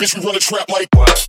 bitch, we run a trap like what?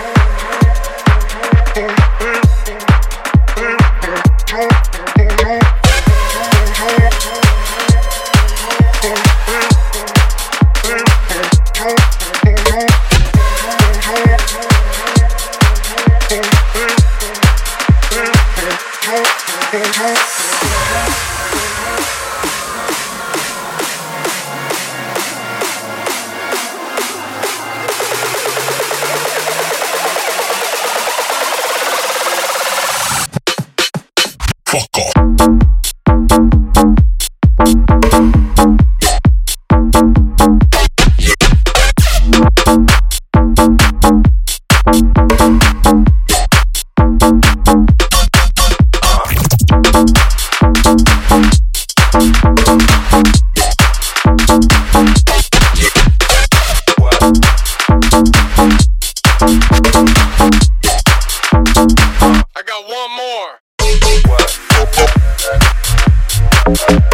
Fuck off. Thank